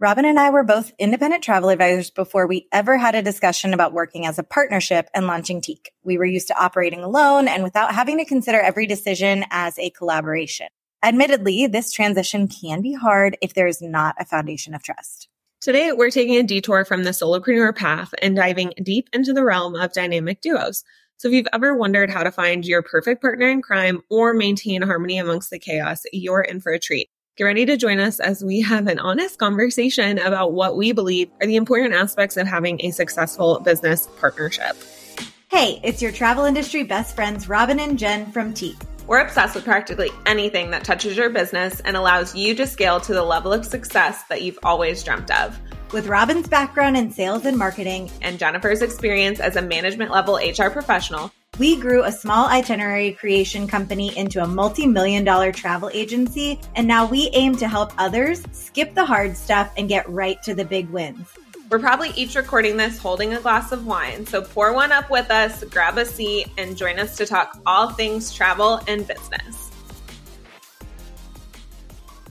Robin and I were both independent travel advisors before we ever had a discussion about working as a partnership and launching Tique. We were used to operating alone and without having to consider every decision as a collaboration. Admittedly, this transition can be hard if there is not a foundation of trust. Today, we're taking a detour from the solopreneur path and diving deep into the realm of dynamic duos. So if you've ever wondered how to find your perfect partner in crime or maintain harmony amongst the chaos, you're in for a treat. Get ready to join us as we have an honest conversation about what we believe are the important aspects of having a successful business partnership. Hey, it's your travel industry best friends, Robin and Jen from Tique. We're obsessed with practically anything that touches your business and allows you to scale to the level of success that you've always dreamt of. With Robin's background in sales and marketing and Jennifer's experience as a management level HR professional, we grew a small itinerary creation company into a multi million dollar travel agency, and now we aim to help others skip the hard stuff and get right to the big wins. We're probably each recording this holding a glass of wine, so pour one up with us, grab a seat, and join us to talk all things travel and business.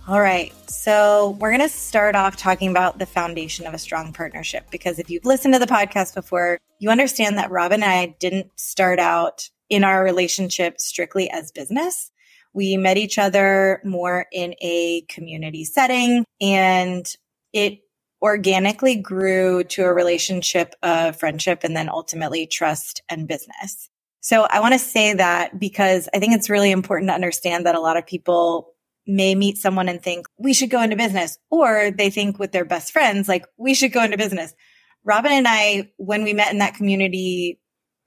All right. So we're going to start off talking about the foundation of a strong partnership because if you've listened to the podcast before, you understand that Robin and I didn't start out in our relationship strictly as business. We met each other more in a community setting and it organically grew to a relationship of friendship and then ultimately trust and business. So I want to say that because I think it's really important to understand that a lot of people may meet someone and think we should go into business or they think with their best friends, like we should go into business. Robin and I, when we met in that community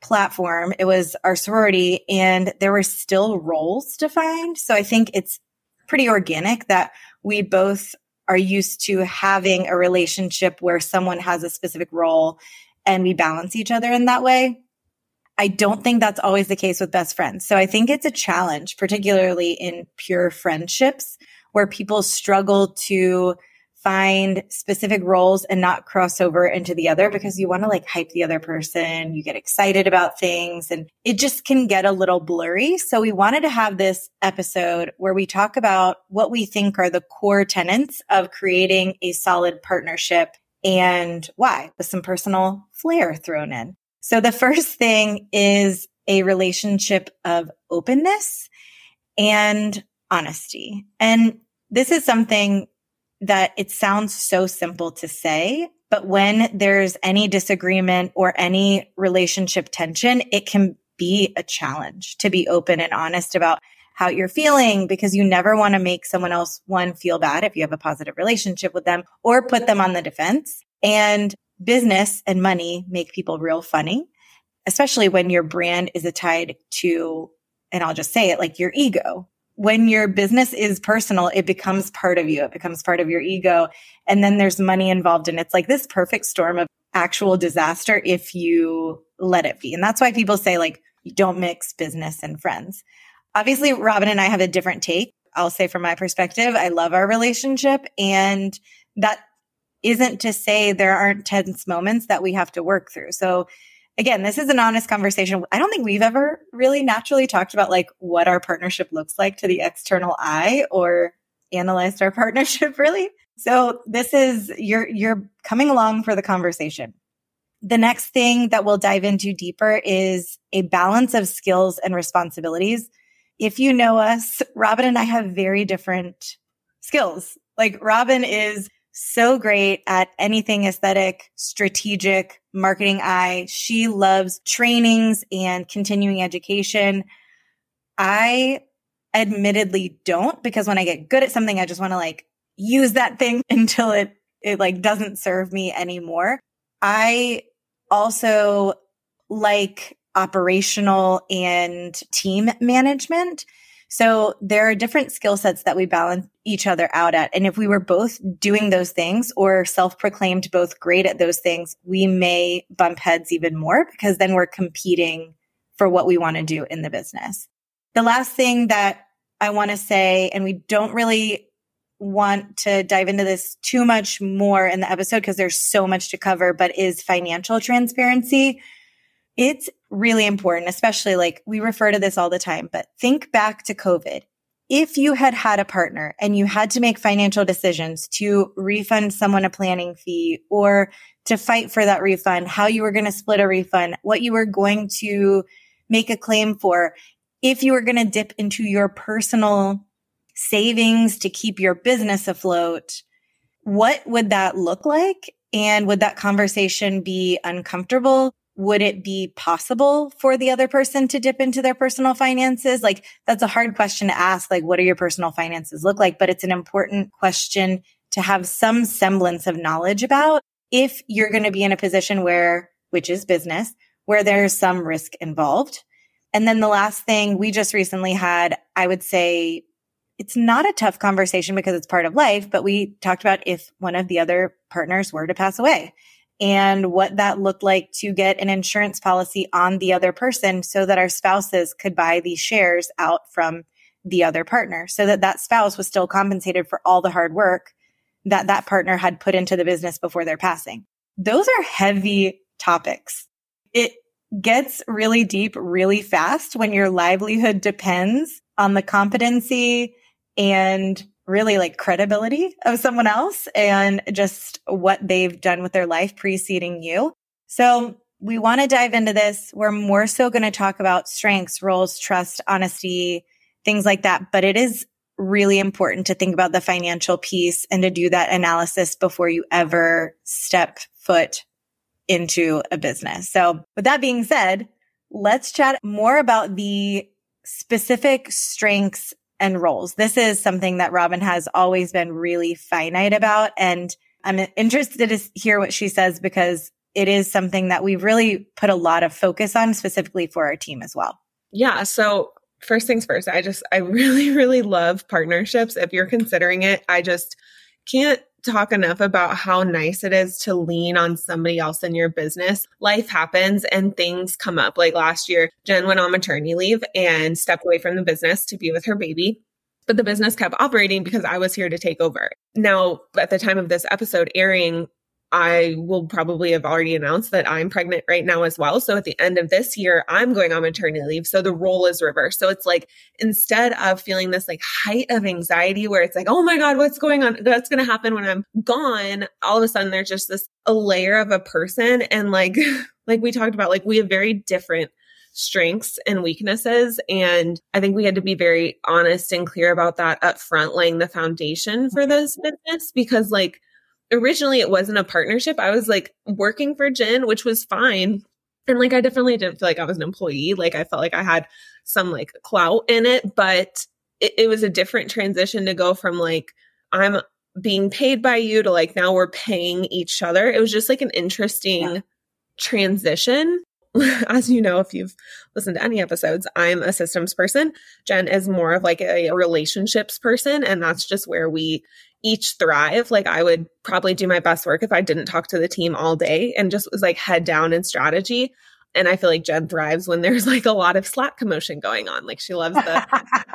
platform, it was our sorority and there were still roles defined. So I think it's pretty organic that we both are used to having a relationship where someone has a specific role and we balance each other in that way. I don't think that's always the case with best friends. So I think it's a challenge, particularly in pure friendships where people struggle to find specific roles and not cross over into the other because you want to like hype the other person. You get excited about things and it just can get a little blurry. So we wanted to have this episode where we talk about what we think are the core tenets of creating a solid partnership and why with some personal flair thrown in. So the first thing is a relationship of openness and honesty. And this is something that it sounds so simple to say, but when there's any disagreement or any relationship tension, it can be a challenge to be open and honest about how you're feeling because you never want to make someone else one feel bad if you have a positive relationship with them or put them on the defense. And business and money make people real funny, especially when your brand is tied to, and I'll just say it like your ego. When your business is personal, it becomes part of you. It becomes part of your ego. And then there's money involved. And it's like this perfect storm of actual disaster if you let it be. And that's why people say like, don't mix business and friends. Obviously, Robin and I have a different take. I'll say from my perspective, I love our relationship and that isn't to say there aren't tense moments that we have to work through. So again, this is an honest conversation. I don't think we've ever really naturally talked about like what our partnership looks like to the external eye or analyzed our partnership really. So this is you're you're coming along for the conversation. The next thing that we'll dive into deeper is a balance of skills and responsibilities. If you know us, Robin and I have very different skills. Like Robin is so great at anything aesthetic, strategic, marketing eye. She loves trainings and continuing education. I admittedly don't because when I get good at something, I just want to like use that thing until it, it like doesn't serve me anymore. I also like operational and team management. So there are different skill sets that we balance each other out at. And if we were both doing those things or self proclaimed both great at those things, we may bump heads even more because then we're competing for what we want to do in the business. The last thing that I want to say, and we don't really want to dive into this too much more in the episode because there's so much to cover, but is financial transparency. It's really important, especially like we refer to this all the time, but think back to COVID. if you had had a partner and you had to make financial decisions to refund someone a planning fee or to fight for that refund, how you were going to split a refund, what you were going to make a claim for, if you were going to dip into your personal savings to keep your business afloat, what would that look like? And would that conversation be uncomfortable? Would it be possible for the other person to dip into their personal finances? Like that's a hard question to ask. Like, what do your personal finances look like? But it's an important question to have some semblance of knowledge about if you're going to be in a position where, which is business, where there's some risk involved. And then the last thing we just recently had, I would say it's not a tough conversation because it's part of life, but we talked about if one of the other partners were to pass away and what that looked like to get an insurance policy on the other person so that our spouses could buy these shares out from the other partner so that that spouse was still compensated for all the hard work that that partner had put into the business before their passing. Those are heavy topics. It gets really deep really fast when your livelihood depends on the competency and really like credibility of someone else and just what they've done with their life preceding you. So we want to dive into this. We're more so going to talk about strengths, roles, trust, honesty, things like that. But it is really important to think about the financial piece and to do that analysis before you ever step foot into a business. So with that being said, let's chat more about the specific strengths and roles. This is something that Robin has always been really finite about. And I'm interested to hear what she says because it is something that we've really put a lot of focus on specifically for our team as well. Yeah. So first things first, I just, I really, really love partnerships. If you're considering it, I just can't talk enough about how nice it is to lean on somebody else in your business. Life happens and things come up. Like last year, Jen went on maternity leave and stepped away from the business to be with her baby. But the business kept operating because I was here to take over. Now, at the time of this episode airing, I will probably have already announced that I'm pregnant right now as well. So at the end of this year, I'm going on maternity leave. So the role is reversed. So it's like instead of feeling this like height of anxiety where it's like, oh my God, what's going on? That's going to happen when I'm gone. All of a sudden there's just this a layer of a person. And like, like we talked about, like we have very different strengths and weaknesses. And I think we had to be very honest and clear about that up front, laying the foundation for this mm-hmm. business because like originally it wasn't a partnership. I was like working for Jen, which was fine. And like I definitely didn't feel like I was an employee. Like I felt like I had some like clout in it, but it, it was a different transition to go from like I'm being paid by you to like now we're paying each other. It was just like an interesting yeah. transition. As you know, if you've listened to any episodes, I'm a systems person. Jen is more of like a relationships person. And that's just where we each thrive. Like I would probably do my best work if I didn't talk to the team all day and just was like head down in strategy. And I feel like Jen thrives when there's like a lot of Slack commotion going on. Like she loves the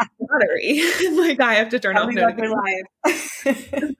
lottery. like I have to turn Tell off notifications.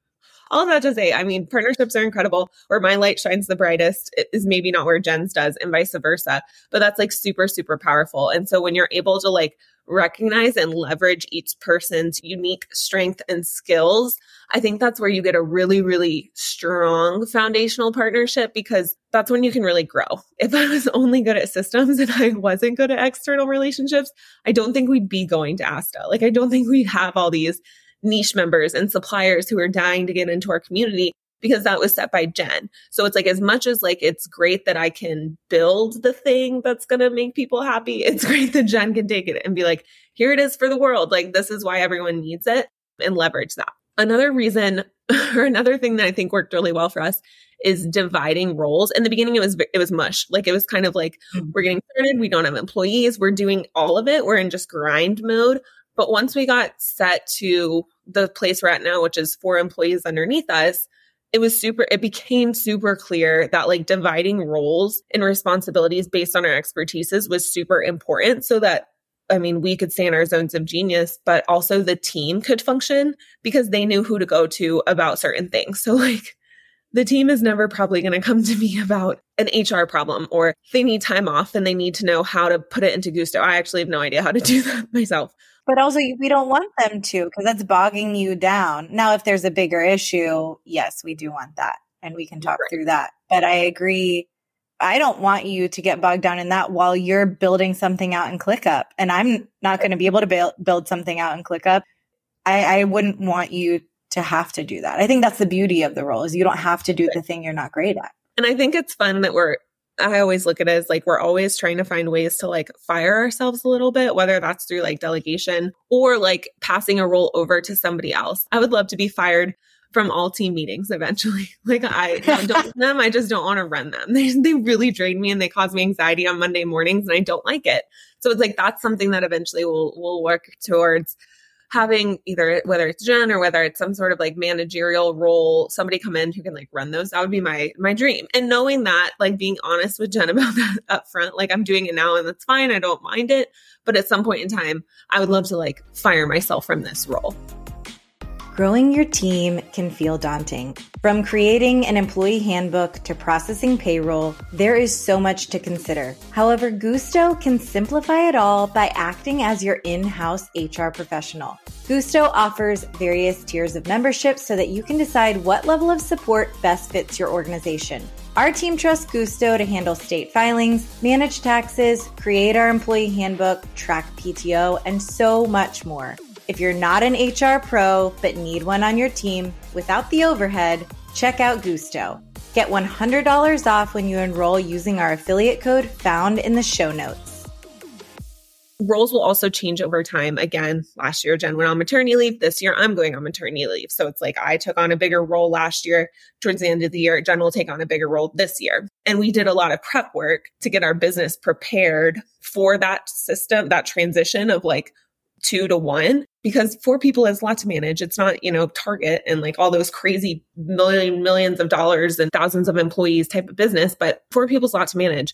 all of that to say, I mean, partnerships are incredible. Where my light shines the brightest is maybe not where Jen's does, and vice versa. But that's like super, super powerful. And so when you're able to like recognize and leverage each person's unique strength and skills, I think that's where you get a really, really strong foundational partnership because that's when you can really grow. If I was only good at systems and I wasn't good at external relationships, I don't think we'd be going to Asta. Like, I don't think we'd have all these niche members and suppliers who are dying to get into our community because that was set by Jen. So it's like as much as like it's great that I can build the thing that's going to make people happy, it's great that Jen can take it and be like, here it is for the world. Like this is why everyone needs it and leverage that. Another reason or another thing that I think worked really well for us is dividing roles. In the beginning, it was it was mush. Like it was kind of like mm-hmm. we're getting started. We don't have employees. We're doing all of it. We're in just grind mode. But once we got set to the place we're at now, which is four employees underneath us, it was super, it became super clear that like dividing roles and responsibilities based on our expertises was super important so that I mean, we could stay in our zones of genius, but also the team could function because they knew who to go to about certain things. So, like, the team is never probably going to come to me about an HR problem or they need time off and they need to know how to put it into Gusto. I actually have no idea how to do that myself. But also, we don't want them to because that's bogging you down. Now, if there's a bigger issue, yes, we do want that and we can talk right. through that. But I agree. I don't want you to get bogged down in that while you're building something out in ClickUp. And I'm not going to be able to build, build something out in ClickUp. I, I wouldn't want you to have to do that. I think that's the beauty of the role is you don't have to do the thing you're not great at. And I think it's fun that we're I always look at it as like we're always trying to find ways to like fire ourselves a little bit, whether that's through like delegation or like passing a role over to somebody else. I would love to be fired from all team meetings eventually. Like I don't them, I just don't want to run them. They they really drain me and they cause me anxiety on Monday mornings and I don't like it. So it's like that's something that eventually we'll we'll work towards having either whether it's Jen or whether it's some sort of like managerial role, somebody come in who can like run those, that would be my my dream. And knowing that, like being honest with Jen about that up front, like I'm doing it now and that's fine. I don't mind it. But at some point in time, I would love to like fire myself from this role. Growing your team can feel daunting. From creating an employee handbook to processing payroll, there is so much to consider. However, Gusto can simplify it all by acting as your in house HR professional. Gusto offers various tiers of membership so that you can decide what level of support best fits your organization. Our team trusts Gusto to handle state filings, manage taxes, create our employee handbook, track PTO, and so much more. If you're not an HR pro but need one on your team without the overhead, check out Gusto. Get $100 off when you enroll using our affiliate code found in the show notes. Roles will also change over time. Again, last year, Jen went on maternity leave. This year, I'm going on maternity leave. So it's like I took on a bigger role last year. Towards the end of the year, Jen will take on a bigger role this year. And we did a lot of prep work to get our business prepared for that system, that transition of like, two to one because four people is a lot to manage. It's not, you know, Target and like all those crazy million, millions of dollars and thousands of employees type of business, but four people's a lot to manage.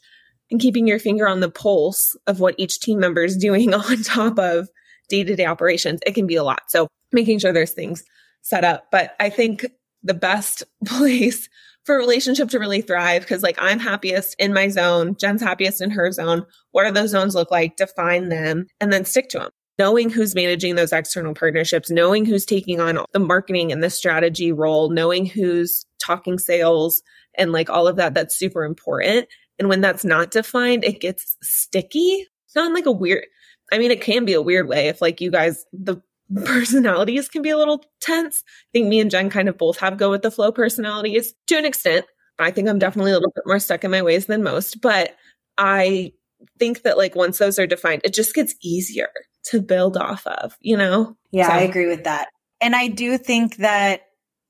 And keeping your finger on the pulse of what each team member is doing on top of day to day operations, it can be a lot. So making sure there's things set up. But I think the best place for a relationship to really thrive because like I'm happiest in my zone, Jen's happiest in her zone. What do those zones look like? Define them and then stick to them knowing who's managing those external partnerships, knowing who's taking on the marketing and the strategy role, knowing who's talking sales and like all of that, that's super important. And when that's not defined, it gets sticky. It's not like a weird, I mean, it can be a weird way if like you guys, the personalities can be a little tense. I think me and Jen kind of both have go with the flow personalities to an extent. I think I'm definitely a little bit more stuck in my ways than most, but I think that like once those are defined, it just gets easier to build off of, you know? Yeah, so. I agree with that. And I do think that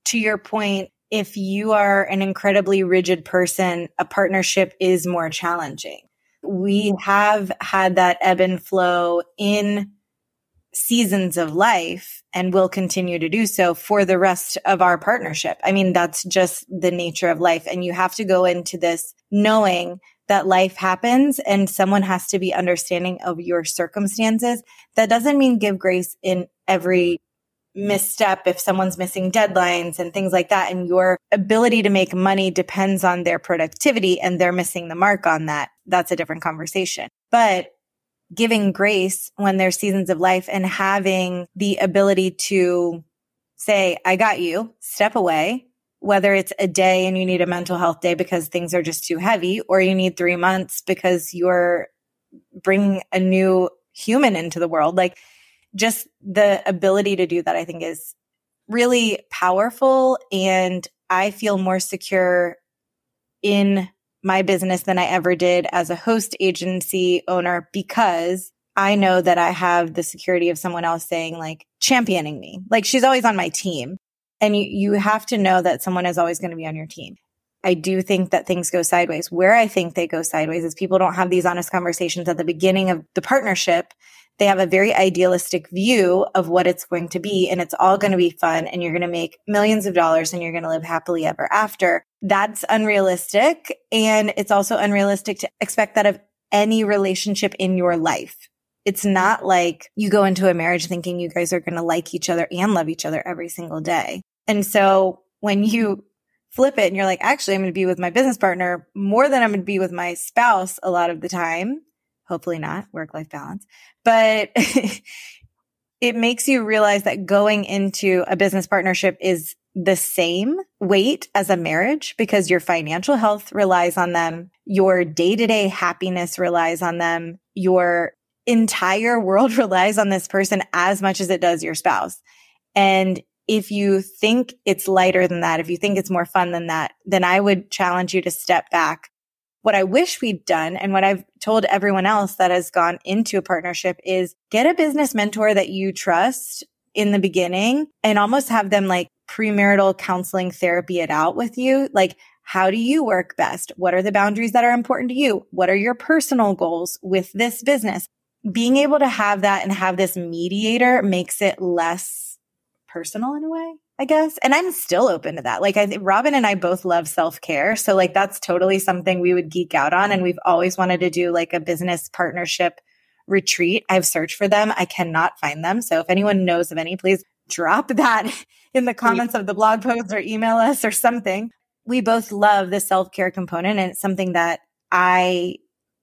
to your point, if you are an incredibly rigid person, a partnership is more challenging. We have had that ebb and flow in seasons of life and will continue to do so for the rest of our partnership. I mean, that's just the nature of life. And you have to go into this knowing that life happens and someone has to be understanding of your circumstances. That doesn't mean give grace in every misstep if someone's missing deadlines and things like that. And your ability to make money depends on their productivity and they're missing the mark on that. That's a different conversation. But giving grace when there's seasons of life and having the ability to say, I got you, step away, whether it's a day and you need a mental health day because things are just too heavy, or you need three months because you're bringing a new human into the world. Like just the ability to do that, I think is really powerful. And I feel more secure in my business than I ever did as a host agency owner because I know that I have the security of someone else saying like championing me. Like she's always on my team. And you, you have to know that someone is always going to be on your team. I do think that things go sideways. Where I think they go sideways is people don't have these honest conversations at the beginning of the partnership. They have a very idealistic view of what it's going to be and it's all going to be fun and you're going to make millions of dollars and you're going to live happily ever after. That's unrealistic. And it's also unrealistic to expect that of any relationship in your life. It's not like you go into a marriage thinking you guys are going to like each other and love each other every single day. And so when you flip it and you're like, actually, I'm going to be with my business partner more than I'm going to be with my spouse a lot of the time. Hopefully not work life balance, but it makes you realize that going into a business partnership is the same weight as a marriage because your financial health relies on them. Your day to day happiness relies on them. Your entire world relies on this person as much as it does your spouse. And if you think it's lighter than that, if you think it's more fun than that, then I would challenge you to step back. What I wish we'd done and what I've told everyone else that has gone into a partnership is get a business mentor that you trust in the beginning and almost have them like premarital counseling therapy it out with you. Like, how do you work best? What are the boundaries that are important to you? What are your personal goals with this business? Being able to have that and have this mediator makes it less personal in a way, I guess. And I'm still open to that. Like I Robin and I both love self-care. So like that's totally something we would geek out on. And we've always wanted to do like a business partnership retreat. I've searched for them. I cannot find them. So if anyone knows of any, please drop that in the comments of the blog post or email us or something. We both love the self care component and it's something that I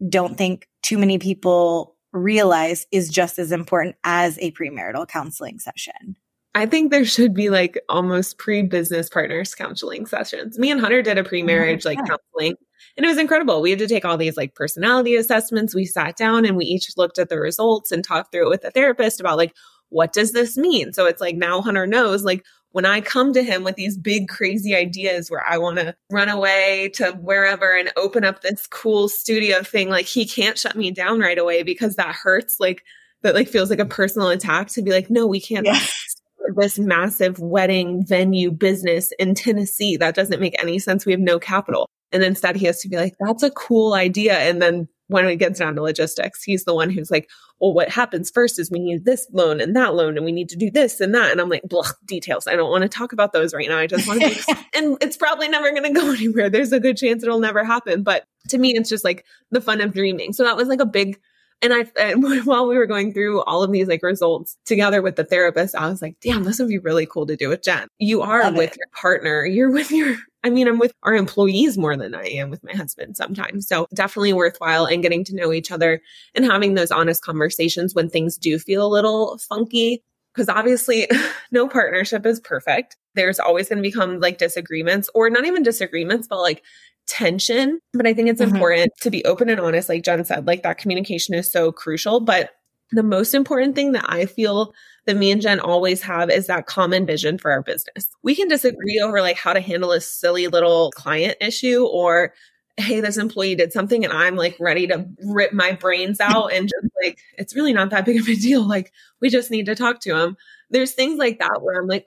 don't think too many people realize is just as important as a premarital counseling session. I think there should be like almost pre business partners counseling sessions. Me and Hunter did a pre marriage like counseling and it was incredible. We had to take all these like personality assessments. We sat down and we each looked at the results and talked through it with a therapist about like, what does this mean? So it's like now Hunter knows like when I come to him with these big crazy ideas where I want to run away to wherever and open up this cool studio thing, like he can't shut me down right away because that hurts. Like that like feels like a personal attack to be like, no, we can't yes. This massive wedding venue business in Tennessee. That doesn't make any sense. We have no capital. And instead he has to be like, that's a cool idea. And then when it gets down to logistics, he's the one who's like, well, what happens first is we need this loan and that loan and we need to do this and that. And I'm like, blah, details. I don't want to talk about those right now. I just want to be, and it's probably never going to go anywhere. There's a good chance it'll never happen. But to me, it's just like the fun of dreaming. So that was like a big, and I, and while we were going through all of these like results together with the therapist, I was like, damn, this would be really cool to do with Jen. You are Love with it. your partner. You're with your I mean, I'm with our employees more than I am with my husband sometimes. So definitely worthwhile and getting to know each other and having those honest conversations when things do feel a little funky. Because obviously, no partnership is perfect. There's always going to become like disagreements or not even disagreements, but like tension. But I think it's mm-hmm. important to be open and honest. Like Jen said, like that communication is so crucial. But the most important thing that I feel that me and Jen always have is that common vision for our business. We can disagree over like how to handle a silly little client issue or hey, this employee did something and I'm like ready to rip my brains out and just like, it's really not that big of a deal. Like, we just need to talk to him. There's things like that where I'm like,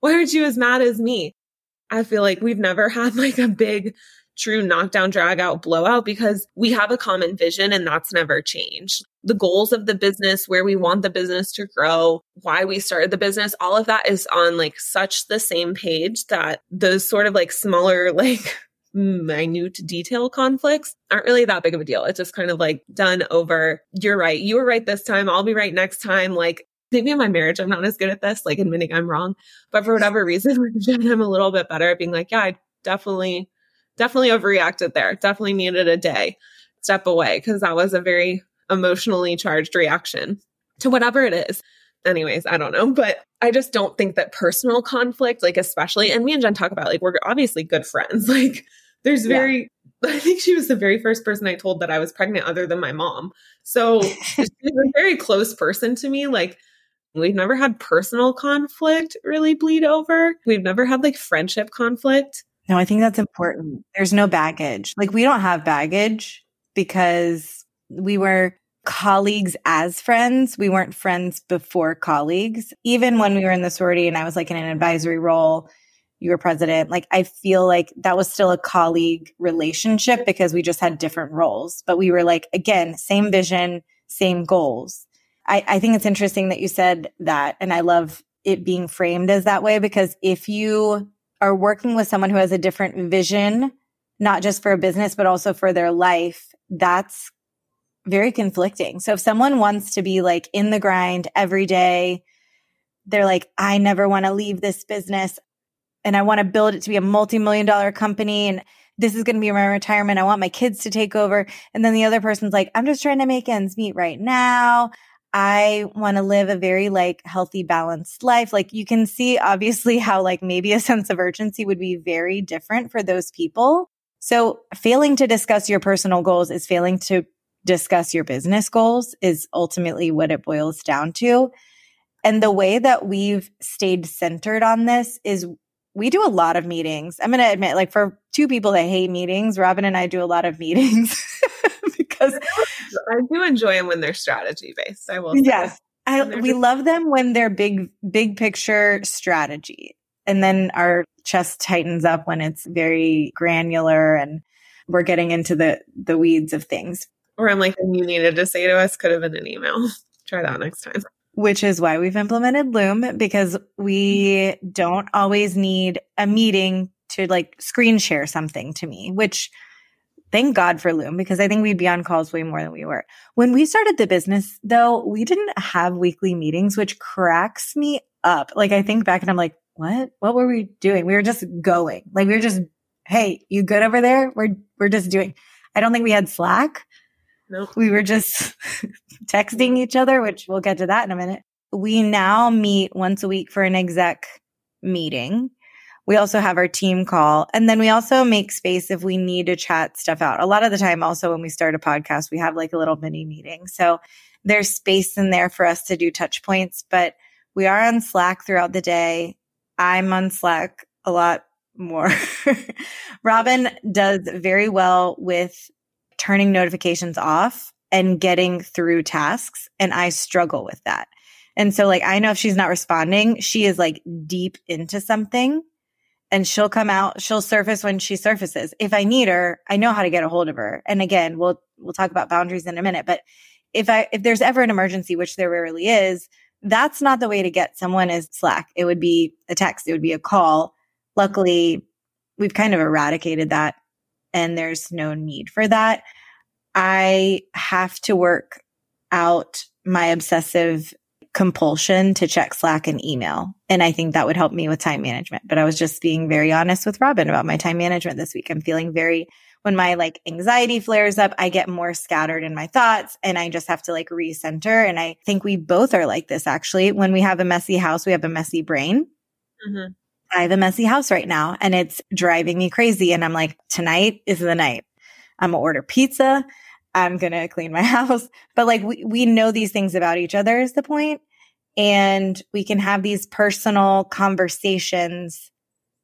why aren't you as mad as me? I feel like we've never had like a big true knockdown, drag out, blowout because we have a common vision and that's never changed. The goals of the business, where we want the business to grow, why we started the business, all of that is on like such the same page that those sort of like smaller, like minute detail conflicts aren't really that big of a deal. It's just kind of like done over. You're right. You were right this time. I'll be right next time. Like maybe in my marriage, I'm not as good at this, like admitting I'm wrong. But for whatever reason, I'm a little bit better at being like, yeah, I definitely definitely overreacted there. Definitely needed a day step away because that was a very emotionally charged reaction to whatever it is. Anyways, I don't know, but I just don't think that personal conflict, like especially, and me and Jen talk about like we're obviously good friends. Like there's very, yeah. I think she was the very first person I told that I was pregnant other than my mom. So she's a very close person to me. Like we've never had personal conflict really bleed over. We've never had like friendship conflict. No, I think that's important. There's no baggage. Like we don't have baggage because we were colleagues as friends. We weren't friends before colleagues. Even when we were in the sorority and I was like in an advisory role, you were president. Like I feel like that was still a colleague relationship because we just had different roles, but we were like, again, same vision, same goals. I, I think it's interesting that you said that. And I love it being framed as that way because if you are working with someone who has a different vision, not just for a business, but also for their life, that's very conflicting. So if someone wants to be like in the grind every day, they're like, I never want to leave this business and I want to build it to be a multi-million dollar company and this is going to be my retirement. I want my kids to take over. And then the other person's like, I'm just trying to make ends meet right now. I want to live a very like healthy, balanced life. Like you can see obviously how like maybe a sense of urgency would be very different for those people. So failing to discuss your personal goals is failing to discuss your business goals is ultimately what it boils down to. And the way that we've stayed centered on this is we do a lot of meetings. I'm going to admit, like for two people that hate meetings, Robin and I do a lot of meetings because I do enjoy them when they're strategy based. I will. Yes. I, we just- love them when they're big, big picture strategy. And then our chest tightens up when it's very granular and we're getting into the, the weeds of things. Or I'm like, you needed to say to us could have been an email. Try that next time which is why we've implemented Loom because we don't always need a meeting to like screen share something to me, which thank God for Loom because I think we'd be on calls way more than we were. When we started the business though, we didn't have weekly meetings, which cracks me up. Like I think back and I'm like, what? What were we doing? We were just going. Like we were just, hey, you good over there? We're we're just doing. I don't think we had Slack. Nope. We were just texting each other, which we'll get to that in a minute. We now meet once a week for an exec meeting. We also have our team call. And then we also make space if we need to chat stuff out. A lot of the time, also, when we start a podcast, we have like a little mini meeting. So there's space in there for us to do touch points, but we are on Slack throughout the day. I'm on Slack a lot more. Robin does very well with turning notifications off and getting through tasks. And I struggle with that. And so like, I know if she's not responding, she is like deep into something and she'll come out, she'll surface when she surfaces. If I need her, I know how to get a hold of her. And again, we'll, we'll talk about boundaries in a minute, but if I, if there's ever an emergency, which there rarely is, that's not the way to get someone is Slack. It would be a text. It would be a call. Luckily, we've kind of eradicated that and there's no need for that. I have to work out my obsessive compulsion to check Slack and email. And I think that would help me with time management. But I was just being very honest with Robin about my time management this week. I'm feeling very, when my like anxiety flares up, I get more scattered in my thoughts and I just have to like recenter. And I think we both are like this actually. When we have a messy house, we have a messy brain. Mm-hmm. I have a messy house right now and it's driving me crazy. And I'm like, tonight is the night. I'm gonna order pizza. I'm gonna clean my house. But like we, we know these things about each other is the point. And we can have these personal conversations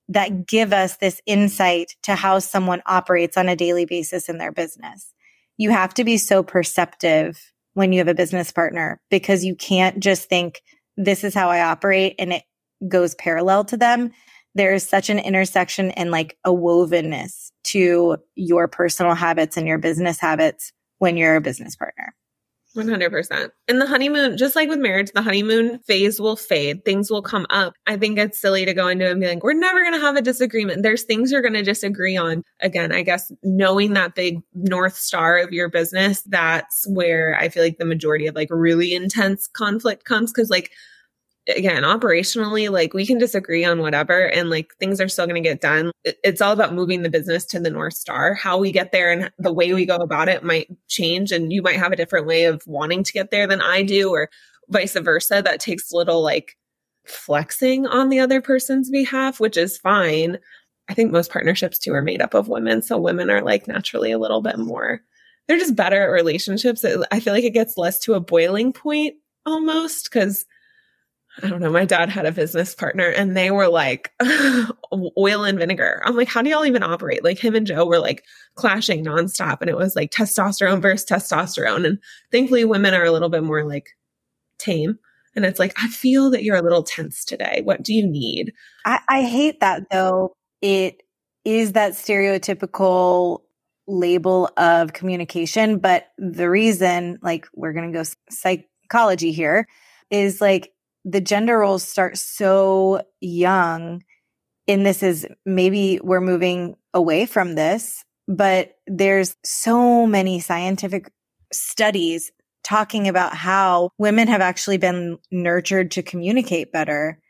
that give us this insight to how someone operates on a daily basis in their business. You have to be so perceptive when you have a business partner because you can't just think this is how I operate and it goes parallel to them, there is such an intersection and like a wovenness to your personal habits and your business habits when you're a business partner. 100%. And the honeymoon, just like with marriage, the honeymoon phase will fade. Things will come up. I think it's silly to go into and be like, we're never going to have a disagreement. There's things you're going to disagree on. Again, I guess knowing that big North Star of your business, that's where I feel like the majority of like really intense conflict comes. Cause like, again, operationally, like we can disagree on whatever and like things are still going to get done. It's all about moving the business to the North Star. How we get there and the way we go about it might change. And you might have a different way of wanting to get there than I do, or vice versa. That takes little like flexing on the other person's behalf, which is fine. I think most partnerships too are made up of women. So women are like naturally a little bit more, they're just better at relationships. I feel like it gets less to a boiling point almost because I don't know. My dad had a business partner and they were like oil and vinegar. I'm like, how do y'all even operate? Like him and Joe were like clashing nonstop and it was like testosterone versus testosterone. And thankfully women are a little bit more like tame. And it's like, I feel that you're a little tense today. What do you need? I, I hate that though. It is that stereotypical label of communication. But the reason, like, we're going to go psychology here is like the gender roles start so young and this is maybe we're moving away from this but there's so many scientific studies talking about how women have actually been nurtured to communicate better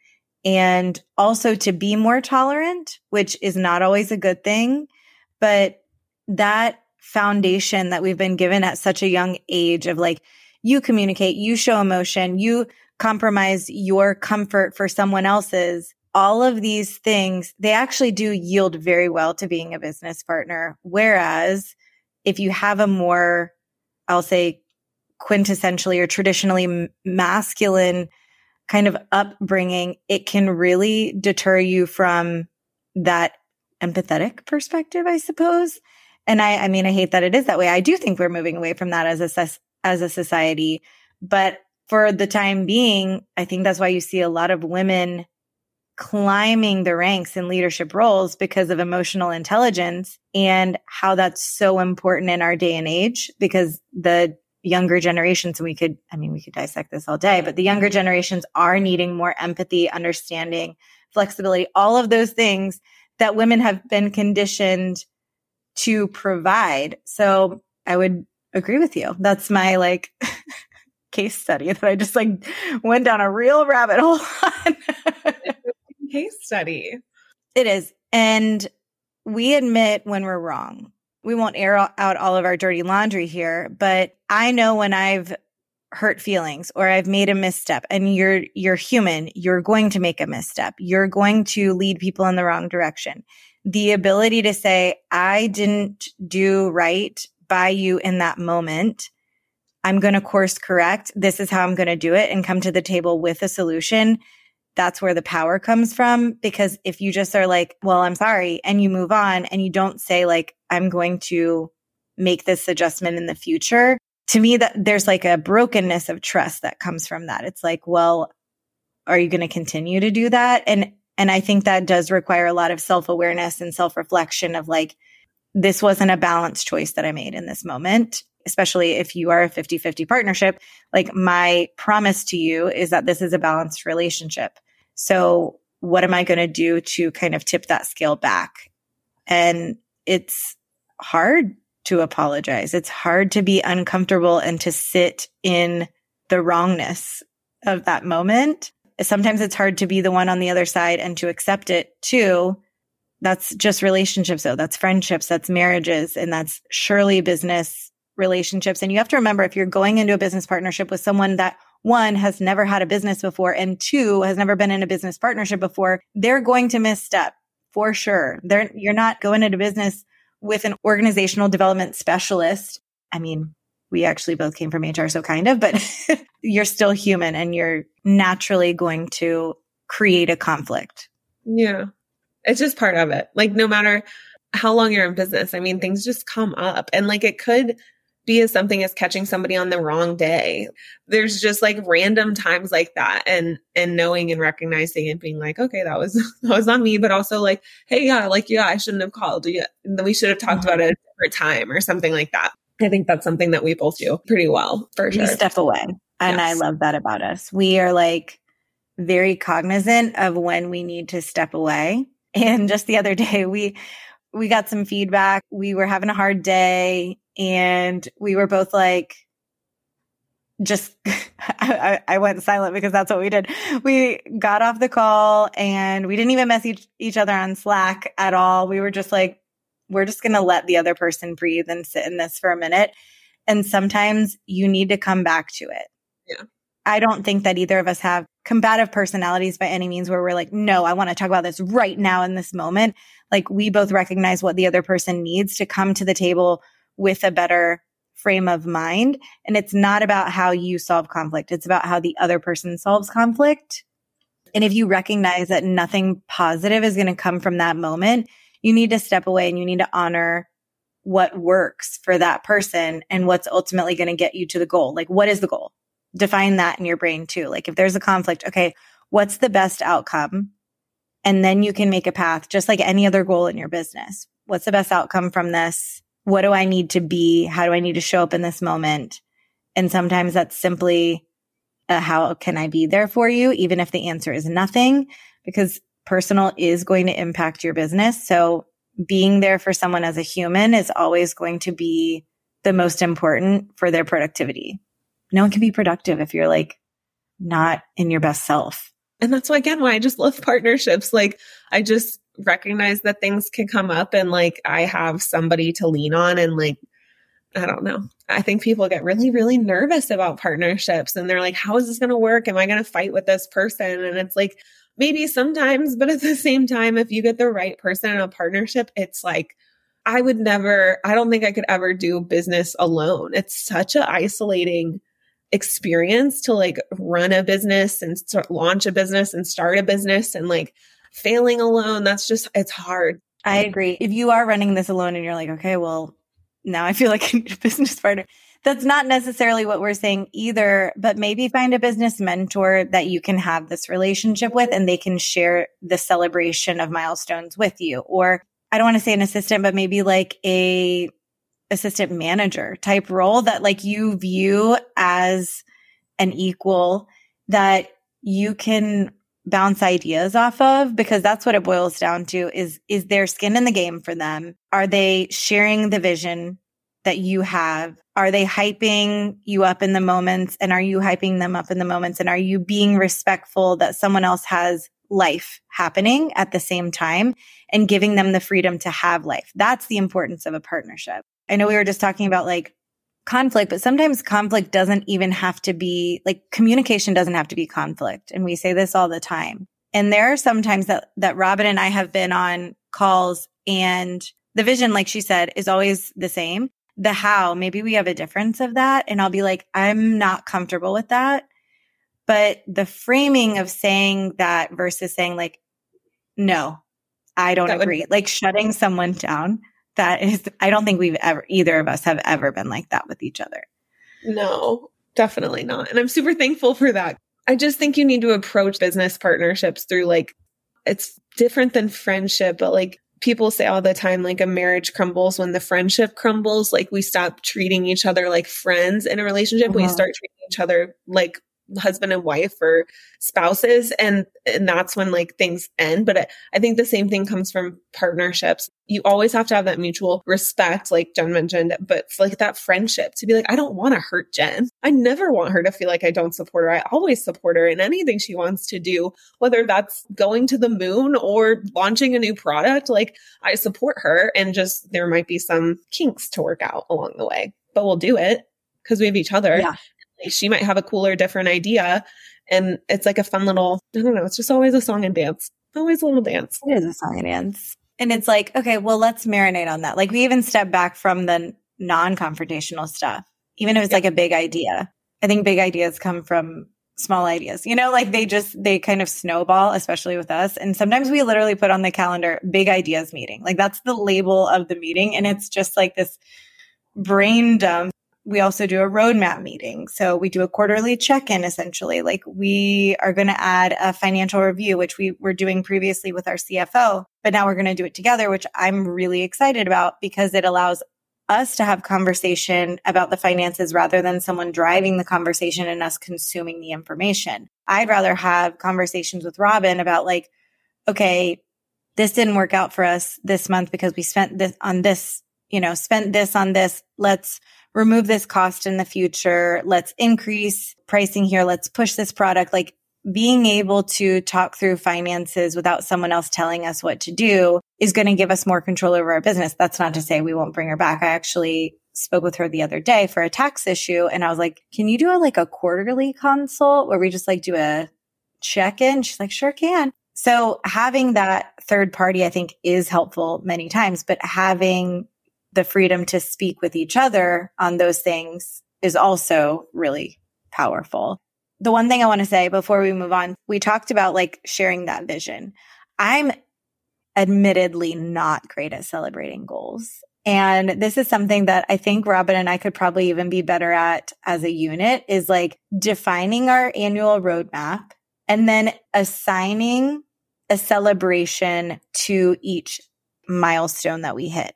and also to be more tolerant which is not always a good thing but that foundation that we've been given at such a young age of like you communicate, you show emotion, you compromise your comfort for someone else's. All of these things, they actually do yield very well to being a business partner. Whereas if you have a more, I'll say quintessentially or traditionally masculine kind of upbringing, it can really deter you from that empathetic perspective, I suppose. And I, I mean, I hate that it is that way. I do think we're moving away from that as a, as a society, but for the time being, I think that's why you see a lot of women climbing the ranks in leadership roles because of emotional intelligence and how that's so important in our day and age because the younger generations, and we could, I mean, we could dissect this all day, but the younger generations are needing more empathy, understanding, flexibility, all of those things that women have been conditioned to provide. So I would agree with you. That's my like case study that I just like went down a real rabbit hole on. case study. It is. And we admit when we're wrong we won't air out all of our dirty laundry here, but I know when I've hurt feelings or I've made a misstep and you're you're human, you're going to make a misstep. You're going to lead people in the wrong direction. The ability to say I didn't do right by you in that moment. I'm going to course correct. This is how I'm going to do it and come to the table with a solution that's where the power comes from. Because if you just are like, well, I'm sorry, and you move on and you don't say like, I'm going to make this adjustment in the future, to me that there's like a brokenness of trust that comes from that. It's like, well, are you going to continue to do that? And, and I think that does require a lot of self awareness and self reflection of like, this wasn't a balanced choice that I made in this moment especially if you are a 50 50 partnership, like my promise to you is that this is a balanced relationship. So what am I going to do to kind of tip that scale back? And it's hard to apologize. It's hard to be uncomfortable and to sit in the wrongness of that moment. Sometimes it's hard to be the one on the other side and to accept it too. That's just relationships though. That's friendships. That's marriages. And that's surely business relationships. And you have to remember if you're going into a business partnership with someone that one has never had a business before and two has never been in a business partnership before, they're going to misstep for sure. They're, you're not going into business with an organizational development specialist. I mean, we actually both came from HR, so kind of, but you're still human and you're naturally going to create a conflict. Yeah. It's just part of it. Like, no matter how long you're in business, I mean, things just come up and like it could be as something as catching somebody on the wrong day. There's just like random times like that and and knowing and recognizing and being like, okay, that was that was on me, but also like, hey, yeah, like yeah, I shouldn't have called. Yeah, we should have talked mm-hmm. about it at a different time or something like that. I think that's something that we both do pretty well for sure. We step away. And yes. I love that about us. We are like very cognizant of when we need to step away. And just the other day we we got some feedback. We were having a hard day and we were both like, just I, I, went silent because that's what we did. We got off the call and we didn't even message each other on Slack at all. We were just like, we're just going to let the other person breathe and sit in this for a minute. And sometimes you need to come back to it. Yeah. I don't think that either of us have combative personalities by any means where we're like, no, I want to talk about this right now in this moment. Like we both recognize what the other person needs to come to the table with a better frame of mind. And it's not about how you solve conflict. It's about how the other person solves conflict. And if you recognize that nothing positive is going to come from that moment, you need to step away and you need to honor what works for that person and what's ultimately going to get you to the goal. Like, what is the goal? Define that in your brain too. Like, if there's a conflict, okay, what's the best outcome? And then you can make a path, just like any other goal in your business. What's the best outcome from this? What do I need to be? How do I need to show up in this moment? And sometimes that's simply a, how can I be there for you? Even if the answer is nothing, because personal is going to impact your business. So being there for someone as a human is always going to be the most important for their productivity. No one can be productive if you're like not in your best self. And that's why, again, why I just love partnerships. Like I just recognize that things can come up and like I have somebody to lean on and like I don't know. I think people get really, really nervous about partnerships and they're like, how is this going to work? Am I going to fight with this person? And it's like, maybe sometimes, but at the same time, if you get the right person in a partnership, it's like, I would never, I don't think I could ever do business alone. It's such an isolating experience to like run a business and start, launch a business and start a business and like failing alone. That's just, it's hard. I agree. If you are running this alone and you're like, okay, well, now I feel like I need a business partner. That's not necessarily what we're saying either, but maybe find a business mentor that you can have this relationship with and they can share the celebration of milestones with you. Or I don't want to say an assistant, but maybe like a assistant manager type role that like you view as an equal that you can bounce ideas off of because that's what it boils down to is is there skin in the game for them? Are they sharing the vision that you have? Are they hyping you up in the moments? And are you hyping them up in the moments? And are you being respectful that someone else has life happening at the same time and giving them the freedom to have life? That's the importance of a partnership. I know we were just talking about like conflict, but sometimes conflict doesn't even have to be like communication doesn't have to be conflict. And we say this all the time. And there are sometimes that, that Robin and I have been on calls and the vision, like she said, is always the same. The how, maybe we have a difference of that. And I'll be like, I'm not comfortable with that. But the framing of saying that versus saying like, no, I don't that agree, would- like shutting someone down that is, I don't think we've ever, either of us have ever been like that with each other. No, definitely not. And I'm super thankful for that. I just think you need to approach business partnerships through like, it's different than friendship, but like people say all the time, like a marriage crumbles when the friendship crumbles. Like we stop treating each other like friends in a relationship. Uh-huh. We start treating each other like husband and wife or spouses and and that's when like things end. But I, I, think the same thing comes from partnerships. You always have to have that mutual respect like jen mentioned but like that friendship to be like i don't want to hurt jen. I never want her to feel like i don't support her. I always support her in anything she wants to do whether that's going to the moon or launching a new product like i support her and just there might be some kinks to work out along the way but we'll do it because we have each other. Yeah she might have a cooler, different idea. And it's like a fun little, I don't know, it's just always a song and dance. Always a little dance. It is a song and dance. And it's like, okay, well, let's marinate on that. Like we even step back from the non confrontational stuff, even if it's like a big idea. I think big ideas come from small ideas, you know, like they just, they kind of snowball, especially with us. And sometimes we literally put on the calendar big ideas meeting. Like that's the label of the meeting. And it's just like this brain dump we also do a roadmap meeting. So we do a quarterly check in essentially. Like we are going to add a financial review, which we were doing previously with our CFO, but now we're going to do it together, which I'm really excited about because it allows us to have conversation about the finances rather than someone driving the conversation and us consuming the information. I'd rather have conversations with Robin about like, okay, this didn't work out for us this month because we spent this on this, you know, spent this on this. Let's remove this cost in the future. Let's increase pricing here. Let's push this product. Like being able to talk through finances without someone else telling us what to do is going to give us more control over our business. That's not to say we won't bring her back. I actually spoke with her the other day for a tax issue and I was like, can you do a, like a quarterly consult where we just like do a check in? She's like, sure can. So having that third party, I think is helpful many times, but having the freedom to speak with each other on those things is also really powerful. The one thing I want to say before we move on, we talked about like sharing that vision. I'm admittedly not great at celebrating goals. And this is something that I think Robin and I could probably even be better at as a unit is like defining our annual roadmap and then assigning a celebration to each milestone that we hit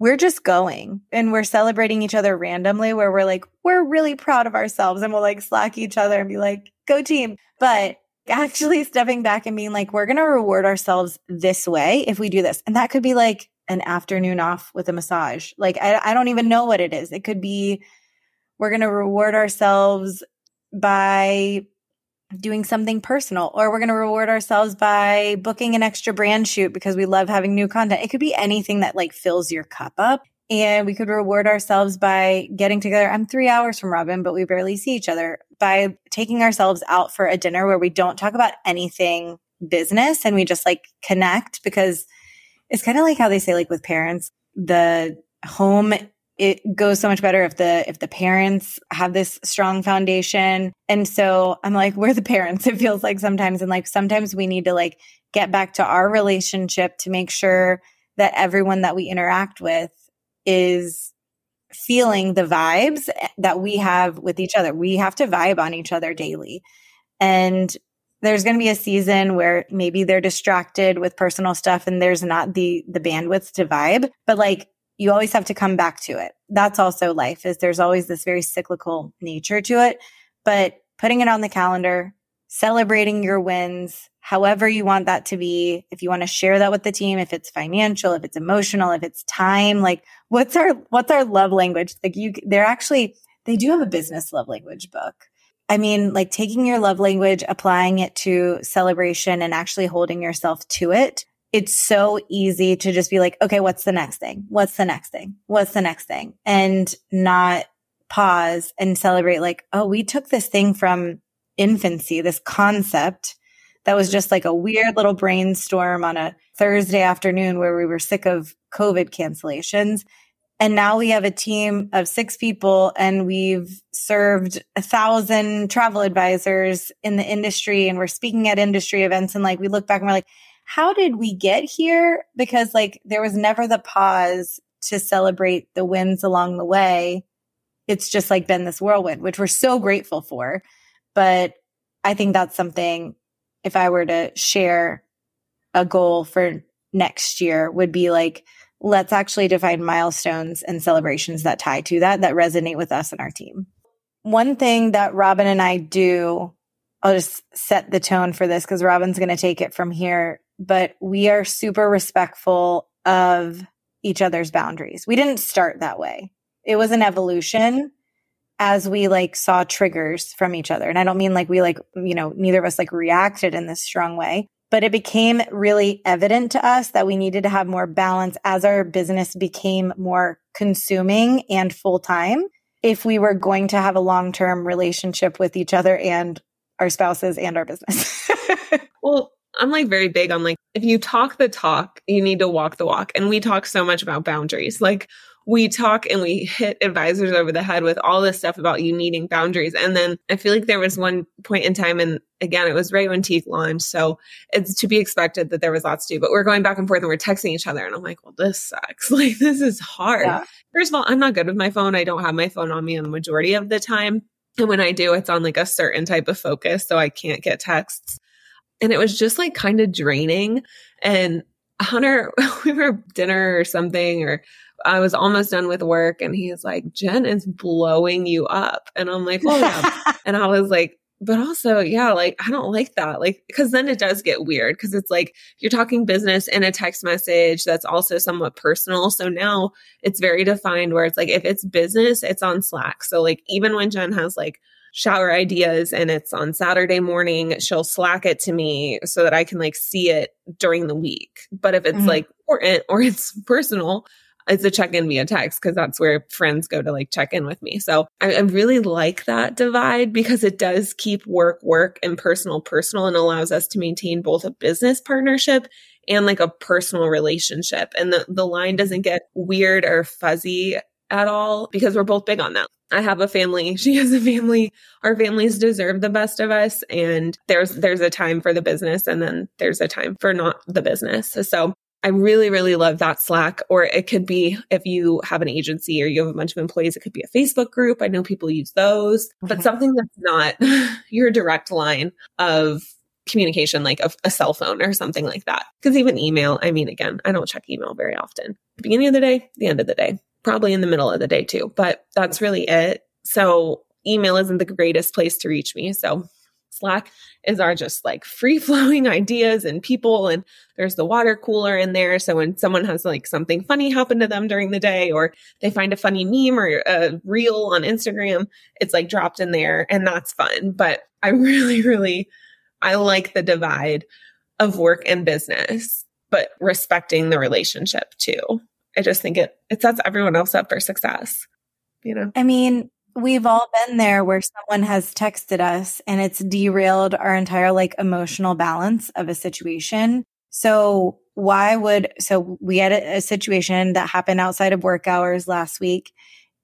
we're just going and we're celebrating each other randomly where we're like, we're really proud of ourselves and we'll like slack each other and be like, go team. But actually stepping back and being like, we're going to reward ourselves this way if we do this. And that could be like an afternoon off with a massage. Like, I, I don't even know what it is. It could be we're going to reward ourselves by doing something personal or we're going to reward ourselves by booking an extra brand shoot because we love having new content. It could be anything that like fills your cup up. and we could reward ourselves by getting together. I'm three hours from Robin, but we barely see each other by taking ourselves out for a dinner where we don't talk about anything business and we just like connect because it's kind of like how they say like with parents, the home it goes so much better if the if the parents have this strong foundation and so i'm like we're the parents it feels like sometimes and like sometimes we need to like get back to our relationship to make sure that everyone that we interact with is feeling the vibes that we have with each other. We have to vibe on each other daily. And there's going to be a season where maybe they're distracted with personal stuff and there's not the the bandwidth to vibe, but like you always have to come back to it. That's also life is there's always this very cyclical nature to it, but putting it on the calendar, celebrating your wins, however you want that to be. If you want to share that with the team, if it's financial, if it's emotional, if it's time, like what's our, what's our love language? Like you, they're actually, they do have a business love language book. I mean, like taking your love language, applying it to celebration and actually holding yourself to it. It's so easy to just be like, okay, what's the next thing? What's the next thing? What's the next thing? And not pause and celebrate like, oh, we took this thing from infancy, this concept that was just like a weird little brainstorm on a Thursday afternoon where we were sick of COVID cancellations. And now we have a team of six people and we've served a thousand travel advisors in the industry and we're speaking at industry events. And like, we look back and we're like, how did we get here? Because like, there was never the pause to celebrate the wins along the way. It's just like been this whirlwind, which we're so grateful for. But I think that's something, if I were to share a goal for next year, would be like, let's actually define milestones and celebrations that tie to that, that resonate with us and our team. One thing that Robin and I do, I'll just set the tone for this because Robin's going to take it from here, but we are super respectful of each other's boundaries. We didn't start that way. It was an evolution as we like saw triggers from each other. And I don't mean like we like, you know, neither of us like reacted in this strong way, but it became really evident to us that we needed to have more balance as our business became more consuming and full time if we were going to have a long term relationship with each other and our spouses and our business. well, I'm like very big on like, if you talk the talk, you need to walk the walk. And we talk so much about boundaries. Like, we talk and we hit advisors over the head with all this stuff about you needing boundaries. And then I feel like there was one point in time, and again, it was right when Tique launched. So it's to be expected that there was lots to do, but we're going back and forth and we're texting each other. And I'm like, well, this sucks. Like, this is hard. Yeah. First of all, I'm not good with my phone. I don't have my phone on me on the majority of the time. And when I do, it's on like a certain type of focus. So I can't get texts. And it was just like kind of draining. And Hunter, we were dinner or something, or I was almost done with work and he's like, Jen is blowing you up. And I'm like, well, yeah. and I was like, but also, yeah, like I don't like that. Like, cause then it does get weird because it's like you're talking business in a text message that's also somewhat personal. So now it's very defined where it's like if it's business, it's on Slack. So like even when Jen has like shower ideas and it's on Saturday morning, she'll slack it to me so that I can like see it during the week. But if it's mm-hmm. like important or it's personal, it's a check in via text because that's where friends go to like check in with me. So I, I, really like that divide because it does keep work work and personal personal and allows us to maintain both a business partnership and like a personal relationship. And the, the line doesn't get weird or fuzzy at all because we're both big on that. I have a family. She has a family. Our families deserve the best of us. And there's, there's a time for the business and then there's a time for not the business. So I really, really love that Slack. Or it could be if you have an agency or you have a bunch of employees, it could be a Facebook group. I know people use those, but mm-hmm. something that's not your direct line of communication, like a, a cell phone or something like that. Because even email, I mean, again, I don't check email very often. Beginning of the day, the end of the day, probably in the middle of the day too, but that's really it. So email isn't the greatest place to reach me. So Slack is our just like free flowing ideas and people. And there's the water cooler in there. So when someone has like something funny happen to them during the day, or they find a funny meme or a reel on Instagram, it's like dropped in there and that's fun. But I really, really, I like the divide of work and business, but respecting the relationship too. I just think it it sets everyone else up for success. You know? I mean, we've all been there where someone has texted us and it's derailed our entire like emotional balance of a situation. So why would so we had a, a situation that happened outside of work hours last week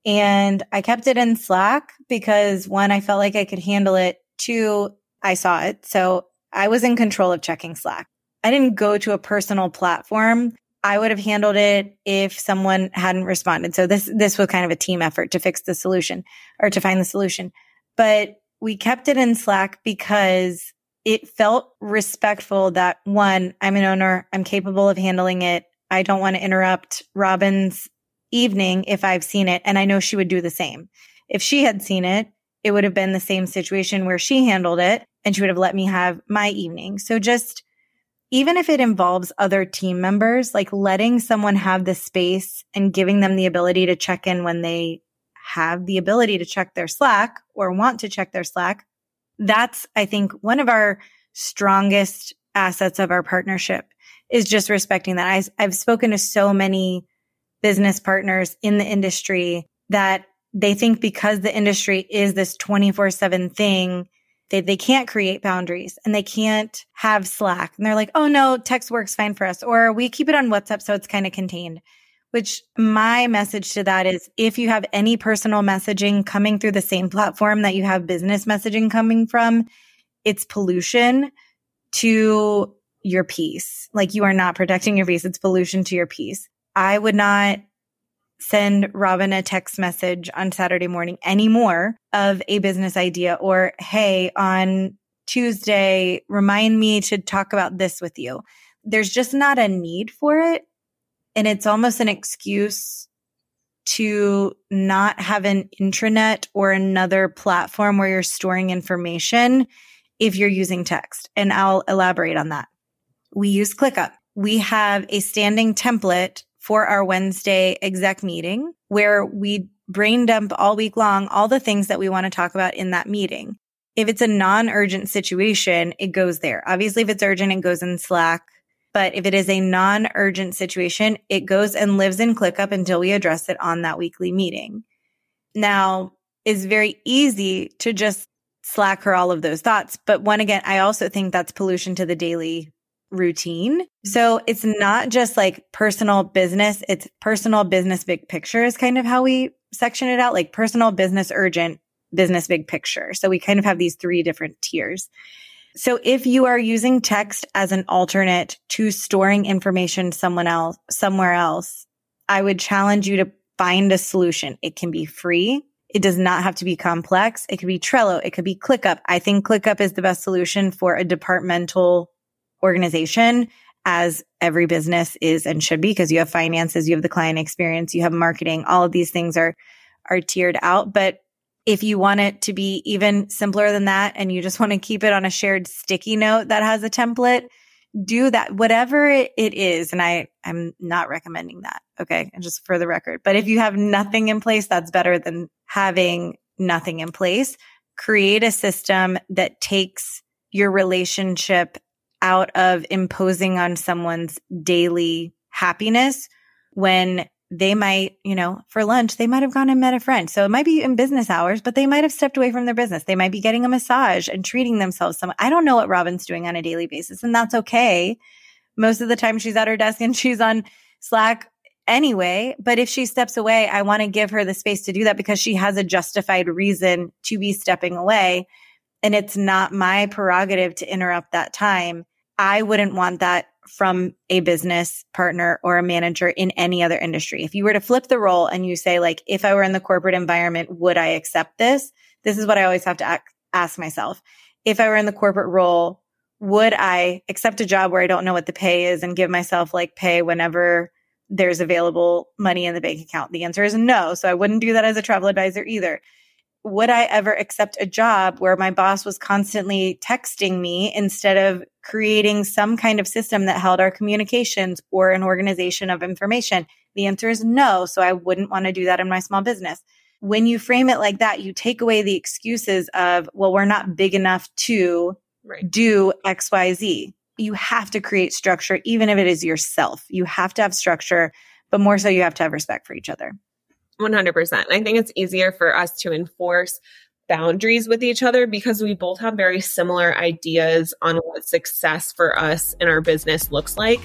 and I kept it in Slack because one, I felt like I could handle it. Two, I saw it. So I was in control of checking Slack. I didn't go to a personal platform. I would have handled it if someone hadn't responded. So this, this was kind of a team effort to fix the solution or to find the solution. But we kept it in Slack because it felt respectful that one, I'm an owner. I'm capable of handling it. I don't want to interrupt Robin's evening if I've seen it. And I know she would do the same. If she had seen it, it would have been the same situation where she handled it and she would have let me have my evening. So just even if it involves other team members, like letting someone have the space and giving them the ability to check in when they have the ability to check their Slack or want to check their Slack. That's, I think, one of our strongest assets of our partnership is just respecting that. I, I've spoken to so many business partners in the industry that they think because the industry is this 24 seven thing, they, they can't create boundaries and they can't have Slack. And they're like, oh no, text works fine for us. Or we keep it on WhatsApp. So it's kind of contained. Which my message to that is if you have any personal messaging coming through the same platform that you have business messaging coming from, it's pollution to your peace. Like you are not protecting your peace. It's pollution to your peace. I would not send Robin a text message on Saturday morning anymore of a business idea or, Hey, on Tuesday, remind me to talk about this with you. There's just not a need for it. And it's almost an excuse to not have an intranet or another platform where you're storing information if you're using text. And I'll elaborate on that. We use ClickUp. We have a standing template for our Wednesday exec meeting where we brain dump all week long all the things that we want to talk about in that meeting. If it's a non-urgent situation, it goes there. Obviously, if it's urgent, it goes in Slack. But if it is a non-urgent situation, it goes and lives in ClickUp until we address it on that weekly meeting. Now, it's very easy to just slack her all of those thoughts. But one again, I also think that's pollution to the daily routine. Mm-hmm. So it's not just like personal business, it's personal business big picture is kind of how we section it out, like personal business urgent, business big picture. So we kind of have these three different tiers. So if you are using text as an alternate to storing information someone else somewhere else, I would challenge you to find a solution. It can be free. It does not have to be complex. It could be Trello. It could be ClickUp. I think ClickUp is the best solution for a departmental organization as every business is and should be because you have finances, you have the client experience, you have marketing, all of these things are, are tiered out. But if you want it to be even simpler than that and you just want to keep it on a shared sticky note that has a template, do that, whatever it is. And I, I'm not recommending that. Okay. And just for the record, but if you have nothing in place, that's better than having nothing in place. Create a system that takes your relationship out of imposing on someone's daily happiness when they might, you know, for lunch, they might have gone and met a friend. So it might be in business hours, but they might have stepped away from their business. They might be getting a massage and treating themselves some. I don't know what Robin's doing on a daily basis, and that's okay. Most of the time she's at her desk and she's on Slack anyway. But if she steps away, I want to give her the space to do that because she has a justified reason to be stepping away. And it's not my prerogative to interrupt that time I wouldn't want that from a business partner or a manager in any other industry. If you were to flip the role and you say, like, if I were in the corporate environment, would I accept this? This is what I always have to ask myself. If I were in the corporate role, would I accept a job where I don't know what the pay is and give myself like pay whenever there's available money in the bank account? The answer is no. So I wouldn't do that as a travel advisor either would I ever accept a job where my boss was constantly texting me instead of creating some kind of system that held our communications or an organization of information? The answer is no. So I wouldn't want to do that in my small business. When you frame it like that, you take away the excuses of, well, we're not big enough to right. do XYZ. You have to create structure, even if it is yourself. You have to have structure but more so you have to have respect for each other. 100%. I think it's easier for us to enforce boundaries with each other because we both have very similar ideas on what success for us in our business looks like.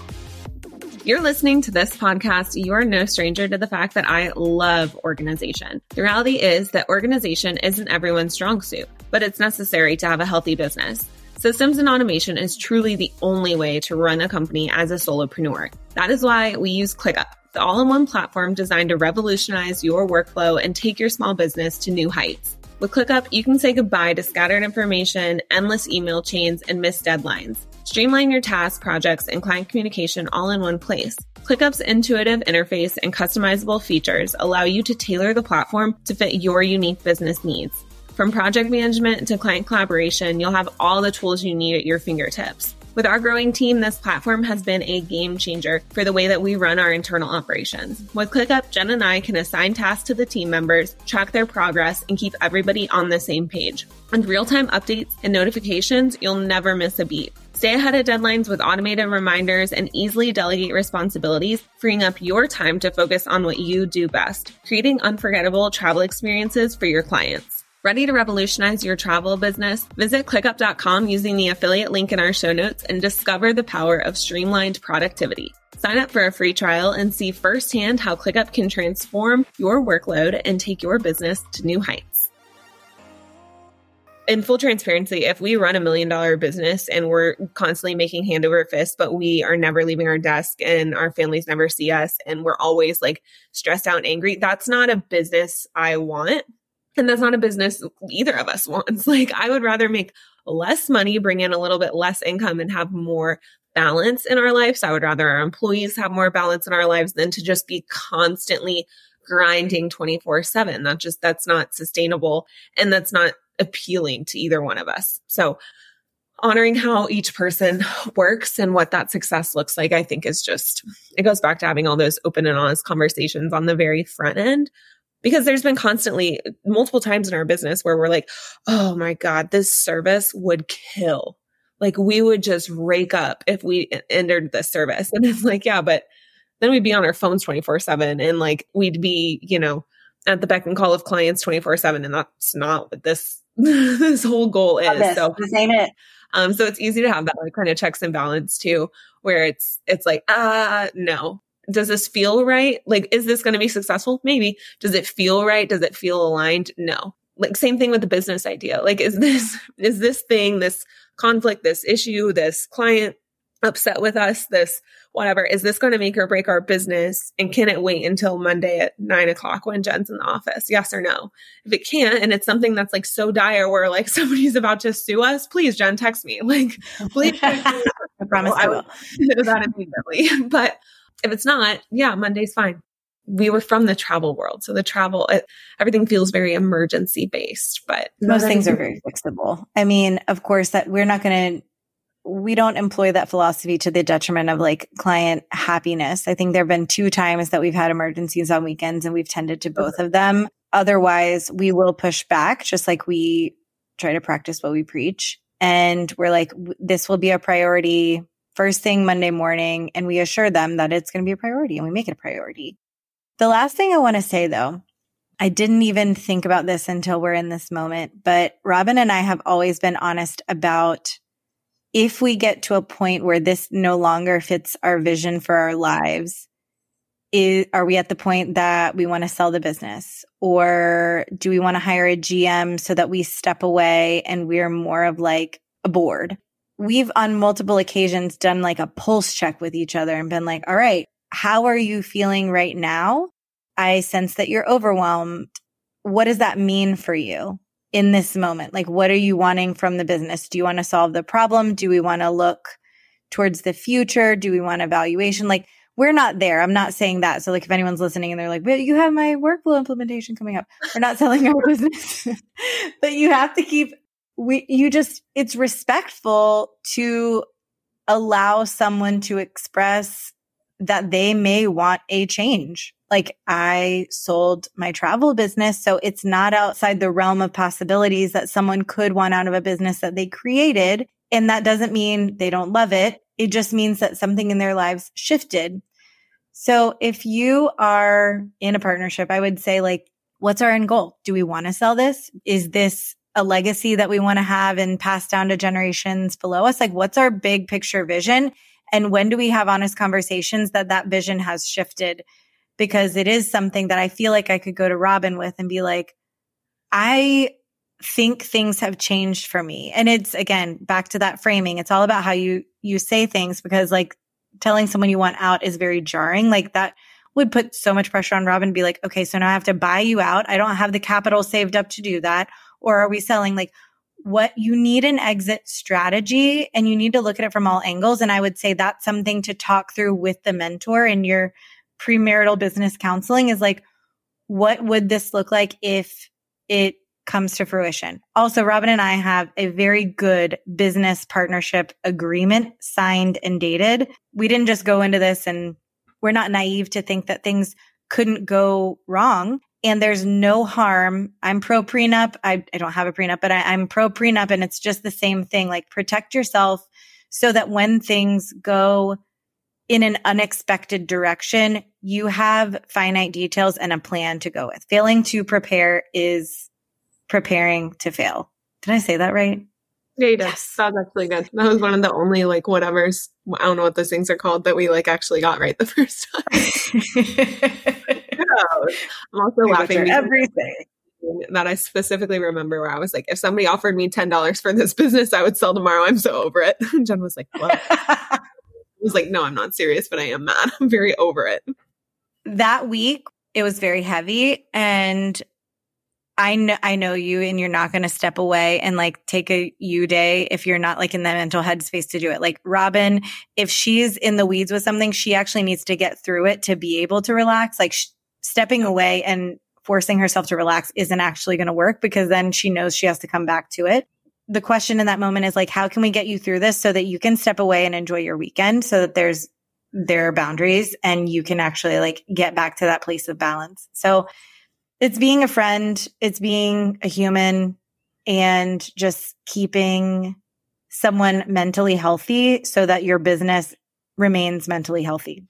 You're listening to this podcast, you're no stranger to the fact that I love organization. The reality is that organization isn't everyone's strong suit, but it's necessary to have a healthy business. Systems and automation is truly the only way to run a company as a solopreneur. That is why we use ClickUp, the all in one platform designed to revolutionize your workflow and take your small business to new heights. With ClickUp, you can say goodbye to scattered information, endless email chains, and missed deadlines. Streamline your tasks, projects, and client communication all in one place. ClickUp's intuitive interface and customizable features allow you to tailor the platform to fit your unique business needs. From project management to client collaboration, you'll have all the tools you need at your fingertips. With our growing team, this platform has been a game changer for the way that we run our internal operations. With ClickUp, Jen and I can assign tasks to the team members, track their progress, and keep everybody on the same page. With real time updates and notifications, you'll never miss a beat. Stay ahead of deadlines with automated reminders and easily delegate responsibilities, freeing up your time to focus on what you do best, creating unforgettable travel experiences for your clients. Ready to revolutionize your travel business? Visit clickup.com using the affiliate link in our show notes and discover the power of streamlined productivity. Sign up for a free trial and see firsthand how ClickUp can transform your workload and take your business to new heights. In full transparency, if we run a million dollar business and we're constantly making hand over fist, but we are never leaving our desk and our families never see us and we're always like stressed out and angry, that's not a business I want and that's not a business either of us wants. Like, I would rather make less money, bring in a little bit less income, and have more balance in our lives. I would rather our employees have more balance in our lives than to just be constantly grinding 24 7. That just, that's not sustainable. And that's not appealing to either one of us. So, honoring how each person works and what that success looks like, I think is just, it goes back to having all those open and honest conversations on the very front end because there's been constantly multiple times in our business where we're like, oh my God, this service would kill. Like we would just rake up if we entered this service. And it's like, yeah, but then we'd be on our phones 24 seven and like we'd be, you know, at the beck and call of clients 24 seven. And that's not what this, this whole goal is. This, so this ain't it. Um, so it's easy to have that like kind of checks and balance too, where it's, it's like, ah, uh, no, does this feel right? Like, is this going to be successful? Maybe. Does it feel right? Does it feel aligned? No. Like, same thing with the business idea. Like, is this, is this thing, this conflict, this issue, this client upset with us, this whatever, is this going to make or break our business? And can it wait until Monday at nine o'clock when Jen's in the office? Yes or no? If it can't, and it's something that's like so dire where like somebody's about to sue us, please, Jen, text me. Like, please. I promise I will. do that immediately. But if it's not, yeah, Monday's fine. We were from the travel world. So the travel, it, everything feels very emergency based, but most things are very flexible. I mean, of course, that we're not going to, we don't employ that philosophy to the detriment of like client happiness. I think there have been two times that we've had emergencies on weekends and we've tended to both of them. Otherwise, we will push back just like we try to practice what we preach. And we're like, this will be a priority first thing Monday morning and we assure them that it's going to be a priority and we make it a priority. The last thing I want to say though, I didn't even think about this until we're in this moment, but Robin and I have always been honest about if we get to a point where this no longer fits our vision for our lives, is, are we at the point that we want to sell the business or do we want to hire a GM so that we step away and we're more of like a board? We've on multiple occasions done like a pulse check with each other and been like, all right, how are you feeling right now? I sense that you're overwhelmed. What does that mean for you in this moment? Like, what are you wanting from the business? Do you want to solve the problem? Do we want to look towards the future? Do we want evaluation? Like, we're not there. I'm not saying that. So, like, if anyone's listening and they're like, but you have my workflow implementation coming up, we're not selling our business. but you have to keep we you just it's respectful to allow someone to express that they may want a change. Like I sold my travel business. So it's not outside the realm of possibilities that someone could want out of a business that they created. And that doesn't mean they don't love it. It just means that something in their lives shifted. So if you are in a partnership, I would say like, what's our end goal? Do we want to sell this? Is this a legacy that we want to have and pass down to generations below us? Like, what's our big picture vision? And when do we have honest conversations that that vision has shifted? Because it is something that I feel like I could go to Robin with and be like, I think things have changed for me. And it's again, back to that framing. It's all about how you, you say things because like telling someone you want out is very jarring. Like that would put so much pressure on Robin to be like, okay, so now I have to buy you out. I don't have the capital saved up to do that. Or are we selling like what you need an exit strategy and you need to look at it from all angles. And I would say that's something to talk through with the mentor in your premarital business counseling is like, what would this look like if it comes to fruition. Also, Robin and I have a very good business partnership agreement signed and dated. We didn't just go into this and we're not naive to think that things couldn't go wrong. And there's no harm. I'm pro prenup. I, I don't have a prenup, but I, I'm pro prenup and it's just the same thing. Like protect yourself so that when things go in an unexpected direction, you have finite details and a plan to go with. Failing to prepare is preparing to fail. Did I say that right? Yeah, you did. Yes. That was actually good. That was one of the only like whatever's I don't know what those things are called that we like actually got right the first time. I'm also laughing everything that I specifically remember where I was like, if somebody offered me ten dollars for this business, I would sell tomorrow. I'm so over it. Jen was like, what? I was like, no, I'm not serious, but I am mad. I'm very over it. That week, it was very heavy. And I know, I know you and you're not going to step away and like take a you day if you're not like in the mental headspace to do it. Like Robin, if she's in the weeds with something, she actually needs to get through it to be able to relax. Like sh- stepping away and forcing herself to relax isn't actually going to work because then she knows she has to come back to it. The question in that moment is like, how can we get you through this so that you can step away and enjoy your weekend so that there's, there are boundaries and you can actually like get back to that place of balance. So it's being a friend, it's being a human and just keeping someone mentally healthy so that your business remains mentally healthy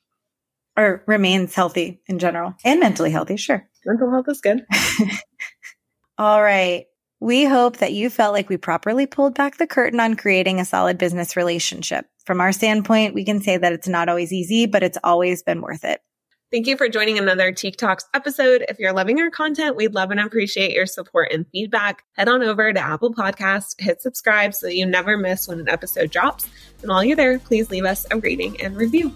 or remains healthy in general and mentally healthy. Sure. Mental health is good. All right. We hope that you felt like we properly pulled back the curtain on creating a solid business relationship. From our standpoint, we can say that it's not always easy, but it's always been worth it. Thank you for joining another Tique Talks episode. If you're loving our content, we'd love and appreciate your support and feedback. Head on over to Apple Podcast, hit subscribe so that you never miss when an episode drops. And while you're there, please leave us a rating and review.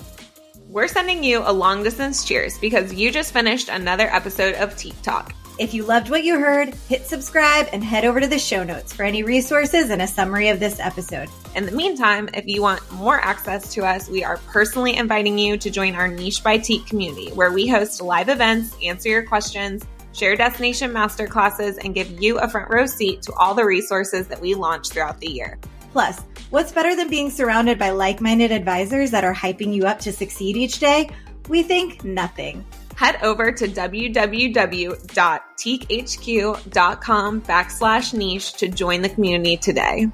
We're sending you a long distance cheers because you just finished another episode of Tique Talk. If you loved what you heard, hit subscribe and head over to the show notes for any resources and a summary of this episode. In the meantime, if you want more access to us, we are personally inviting you to join our Niche by Tique community, where we host live events, answer your questions, share destination masterclasses, and give you a front row seat to all the resources that we launch throughout the year. Plus, what's better than being surrounded by like minded advisors that are hyping you up to succeed each day? We think nothing head over to www.tiquehq.com backslash niche to join the community today.